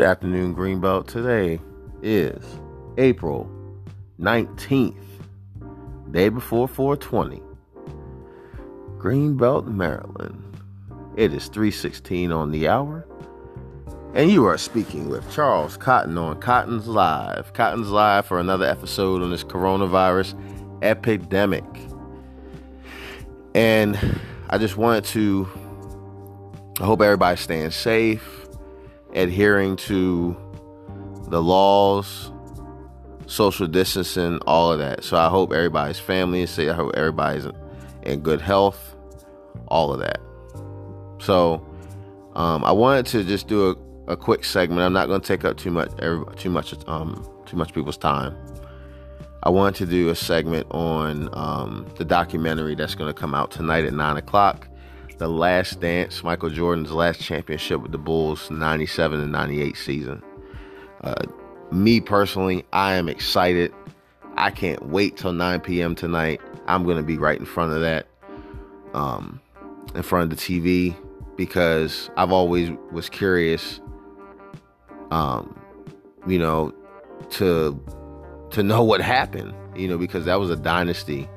Good afternoon, Greenbelt. Today is April 19th, day before 420. Greenbelt, Maryland. It is 316 on the hour. And you are speaking with Charles Cotton on Cotton's Live. Cotton's Live for another episode on this coronavirus epidemic. And I just wanted to I hope everybody's staying safe adhering to the laws, social distancing, all of that. So I hope everybody's family is safe. I hope everybody's in good health, all of that. So um, I wanted to just do a, a quick segment. I'm not going to take up too much too much um, too much people's time. I wanted to do a segment on um, the documentary that's going to come out tonight at nine o'clock the last dance, Michael Jordan's last championship with the Bulls, 97 and 98 season. Uh, me personally, I am excited. I can't wait till 9 p.m. tonight. I'm going to be right in front of that, um, in front of the TV, because I've always was curious, um, you know, to to know what happened, you know, because that was a dynasty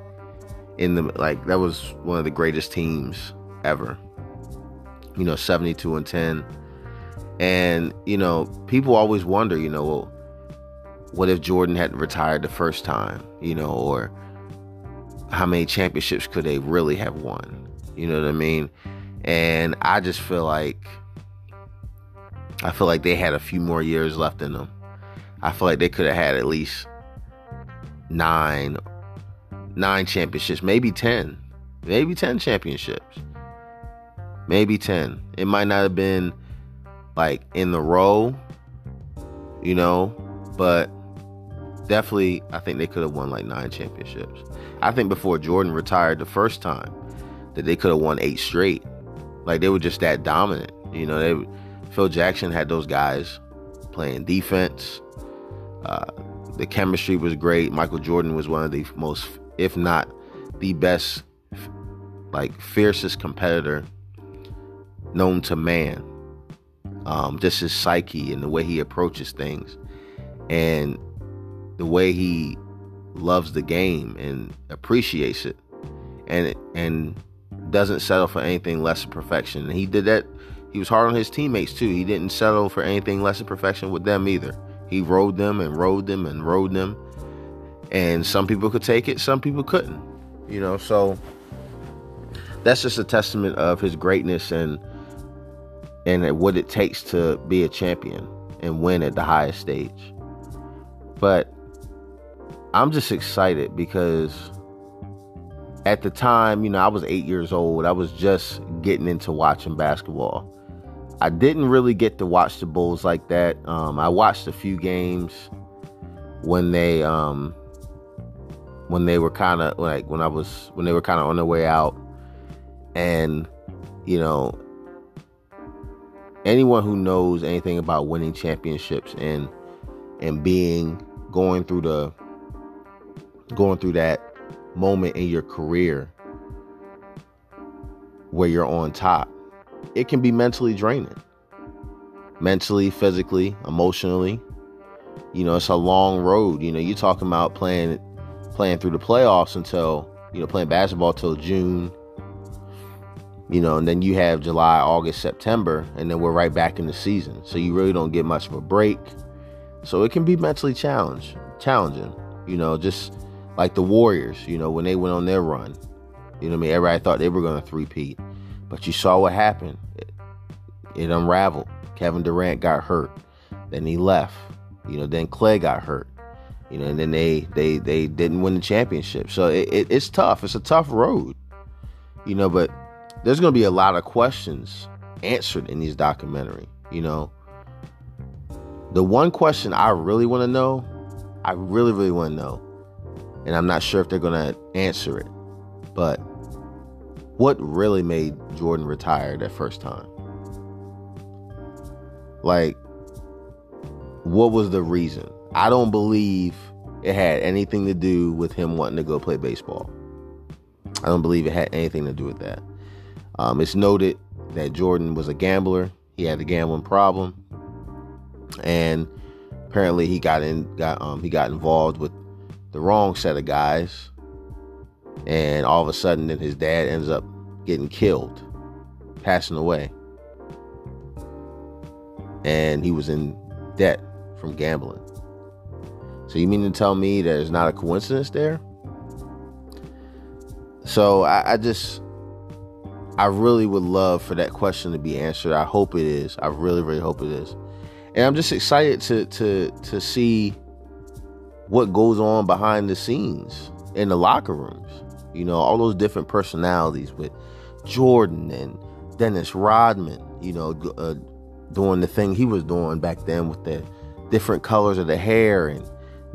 in the like that was one of the greatest teams ever. You know, 72 and 10. And, you know, people always wonder, you know, well, what if Jordan hadn't retired the first time, you know, or how many championships could they really have won? You know what I mean? And I just feel like I feel like they had a few more years left in them. I feel like they could have had at least nine nine championships, maybe 10. Maybe 10 championships maybe 10. It might not have been like in the row, you know, but definitely I think they could have won like nine championships. I think before Jordan retired the first time that they could have won eight straight. Like they were just that dominant. You know, they Phil Jackson had those guys playing defense. Uh, the chemistry was great. Michael Jordan was one of the most, if not the best, like fiercest competitor known to man. Um, just his psyche and the way he approaches things, and the way he loves the game and appreciates it, and and doesn't settle for anything less than perfection. And he did that. He was hard on his teammates too. He didn't settle for anything less than perfection with them either. He rode them and rode them and rode them. And some people could take it, some people couldn't. You know, so that's just a testament of his greatness and and what it takes to be a champion and win at the highest stage. But I'm just excited because at the time, you know, I was eight years old. I was just getting into watching basketball. I didn't really get to watch the Bulls like that. Um, I watched a few games when they um, when they were kind of like when I was when they were kind of on their way out, and you know, anyone who knows anything about winning championships and and being going through the going through that moment in your career where you're on top it can be mentally draining. Mentally physically emotionally. You know it's a long road. You know you're talking about playing playing through the playoffs until you know playing basketball till june you know, and then you have July, August, September, and then we're right back in the season. So you really don't get much of a break. So it can be mentally challenge, challenging. You know, just like the Warriors, you know, when they went on their run. You know what I mean? Everybody thought they were going to three-peat. But you saw what happened. It, it unraveled. Kevin Durant got hurt. Then he left. You know, then Clay got hurt. You know, and then they they they didn't win the championship. So it, it, it's tough. It's a tough road. You know, but there's going to be a lot of questions answered in these documentary you know? The one question i really want to know i really really want to know and i'm not sure if they're going to answer it but what really made jordan retire that first time? Like what was the reason? I don't believe it had anything to do with him wanting to go play baseball. I don't believe it had anything to do with that um, it's noted that Jordan was a gambler. He had a gambling problem. and apparently he got in got um he got involved with the wrong set of guys and all of a sudden then his dad ends up getting killed passing away and he was in debt from gambling so you mean to tell me there's not a coincidence there so I, I just I really would love for that question to be answered. I hope it is. I really, really hope it is. And I'm just excited to to to see what goes on behind the scenes in the locker rooms. You know, all those different personalities with Jordan and Dennis Rodman. You know, uh, doing the thing he was doing back then with the different colors of the hair and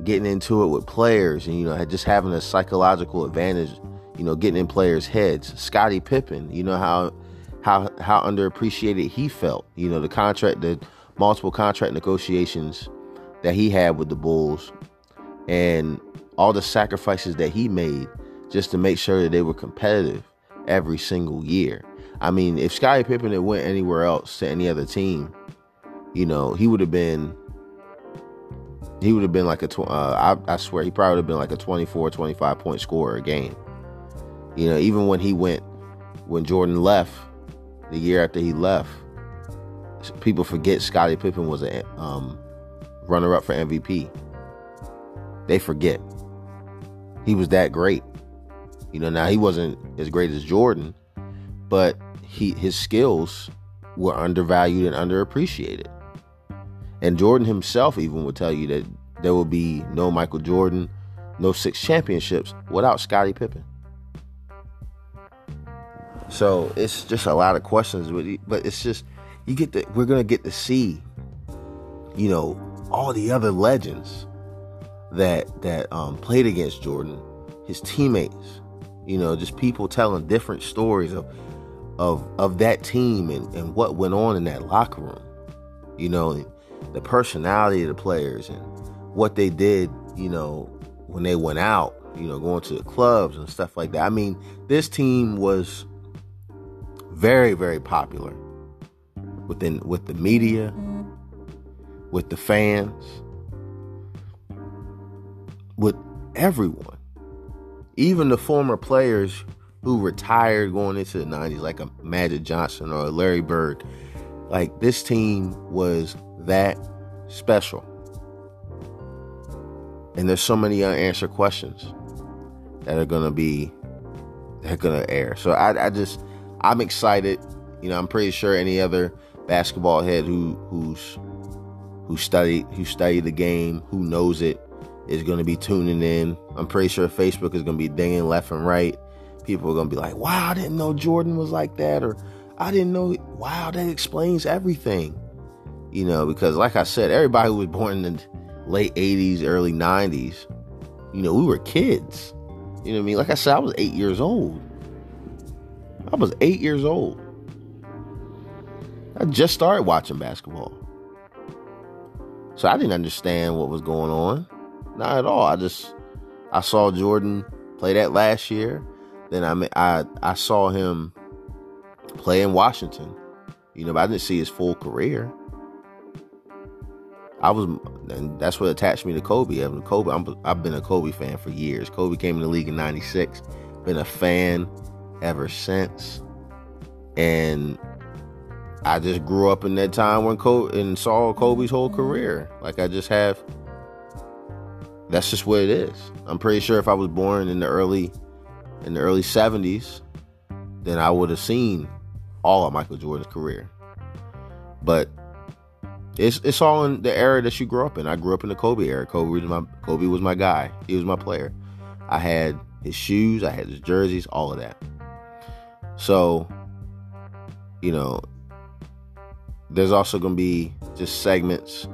getting into it with players, and you know, just having a psychological advantage you know, getting in players' heads. Scottie Pippen, you know how how how underappreciated he felt. You know, the contract, the multiple contract negotiations that he had with the Bulls, and all the sacrifices that he made just to make sure that they were competitive every single year. I mean, if Scottie Pippen had went anywhere else to any other team, you know, he would have been he would have been like a tw- uh, I, I swear he probably would have been like a 24 25 point scorer a game you know, even when he went, when Jordan left, the year after he left, people forget Scottie Pippen was a um, runner-up for MVP. They forget he was that great. You know, now he wasn't as great as Jordan, but he his skills were undervalued and underappreciated. And Jordan himself even would tell you that there will be no Michael Jordan, no six championships without Scottie Pippen. So it's just a lot of questions, but it's just you get to we're gonna get to see, you know, all the other legends that that um, played against Jordan, his teammates, you know, just people telling different stories of of of that team and, and what went on in that locker room, you know, the personality of the players and what they did, you know, when they went out, you know, going to the clubs and stuff like that. I mean, this team was very, very popular within with the media, mm-hmm. with the fans, with everyone. Even the former players who retired going into the 90s, like a Magic Johnson or a Larry Bird. Like this team was that special. And there's so many unanswered questions that are gonna be that are gonna air. So I, I just I'm excited. You know, I'm pretty sure any other basketball head who who's who studied who studied the game, who knows it, is going to be tuning in. I'm pretty sure Facebook is going to be dinging left and right. People are going to be like, "Wow, I didn't know Jordan was like that," or "I didn't know." Wow, that explains everything. You know, because like I said, everybody who was born in the late '80s, early '90s, you know, we were kids. You know what I mean? Like I said, I was eight years old. I was eight years old. I just started watching basketball. So I didn't understand what was going on. Not at all. I just I saw Jordan play that last year. Then I I I saw him play in Washington. You know, but I didn't see his full career. I was, and that's what attached me to Kobe. I Kobe, I'm, I've been a Kobe fan for years. Kobe came in the league in '96. Been a fan ever since. And I just grew up in that time when Kobe and saw Kobe's whole career. Like I just have that's just what it is. I'm pretty sure if I was born in the early in the early 70s, then I would have seen all of Michael Jordan's career. But it's it's all in the era that you grew up in. I grew up in the Kobe era. Kobe was my Kobe was my guy. He was my player. I had his shoes, I had his jerseys, all of that. So, you know, there's also going to be just segments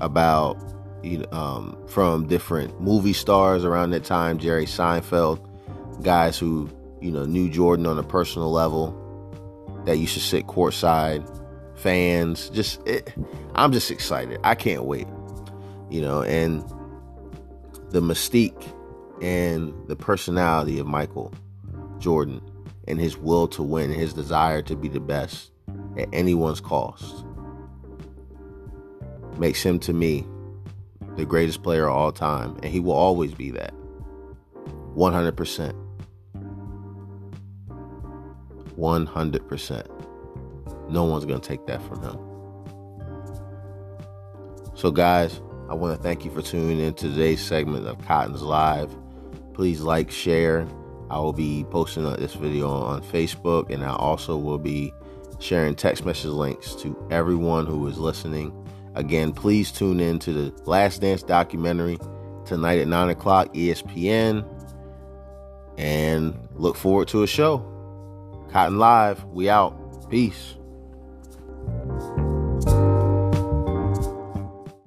about you know um, from different movie stars around that time, Jerry Seinfeld, guys who you know knew Jordan on a personal level that used to sit courtside, fans. Just it, I'm just excited. I can't wait. You know, and the mystique and the personality of Michael Jordan and his will to win, his desire to be the best at anyone's cost. makes him to me the greatest player of all time, and he will always be that. 100%. 100%. No one's going to take that from him. So, guys, I want to thank you for tuning in to today's segment of Cotton's Live. Please like, share. I will be posting this video on Facebook, and I also will be sharing text message links to everyone who is listening. Again, please tune in to the Last Dance documentary tonight at 9 o'clock, ESPN, and look forward to a show. Cotton Live, we out. Peace.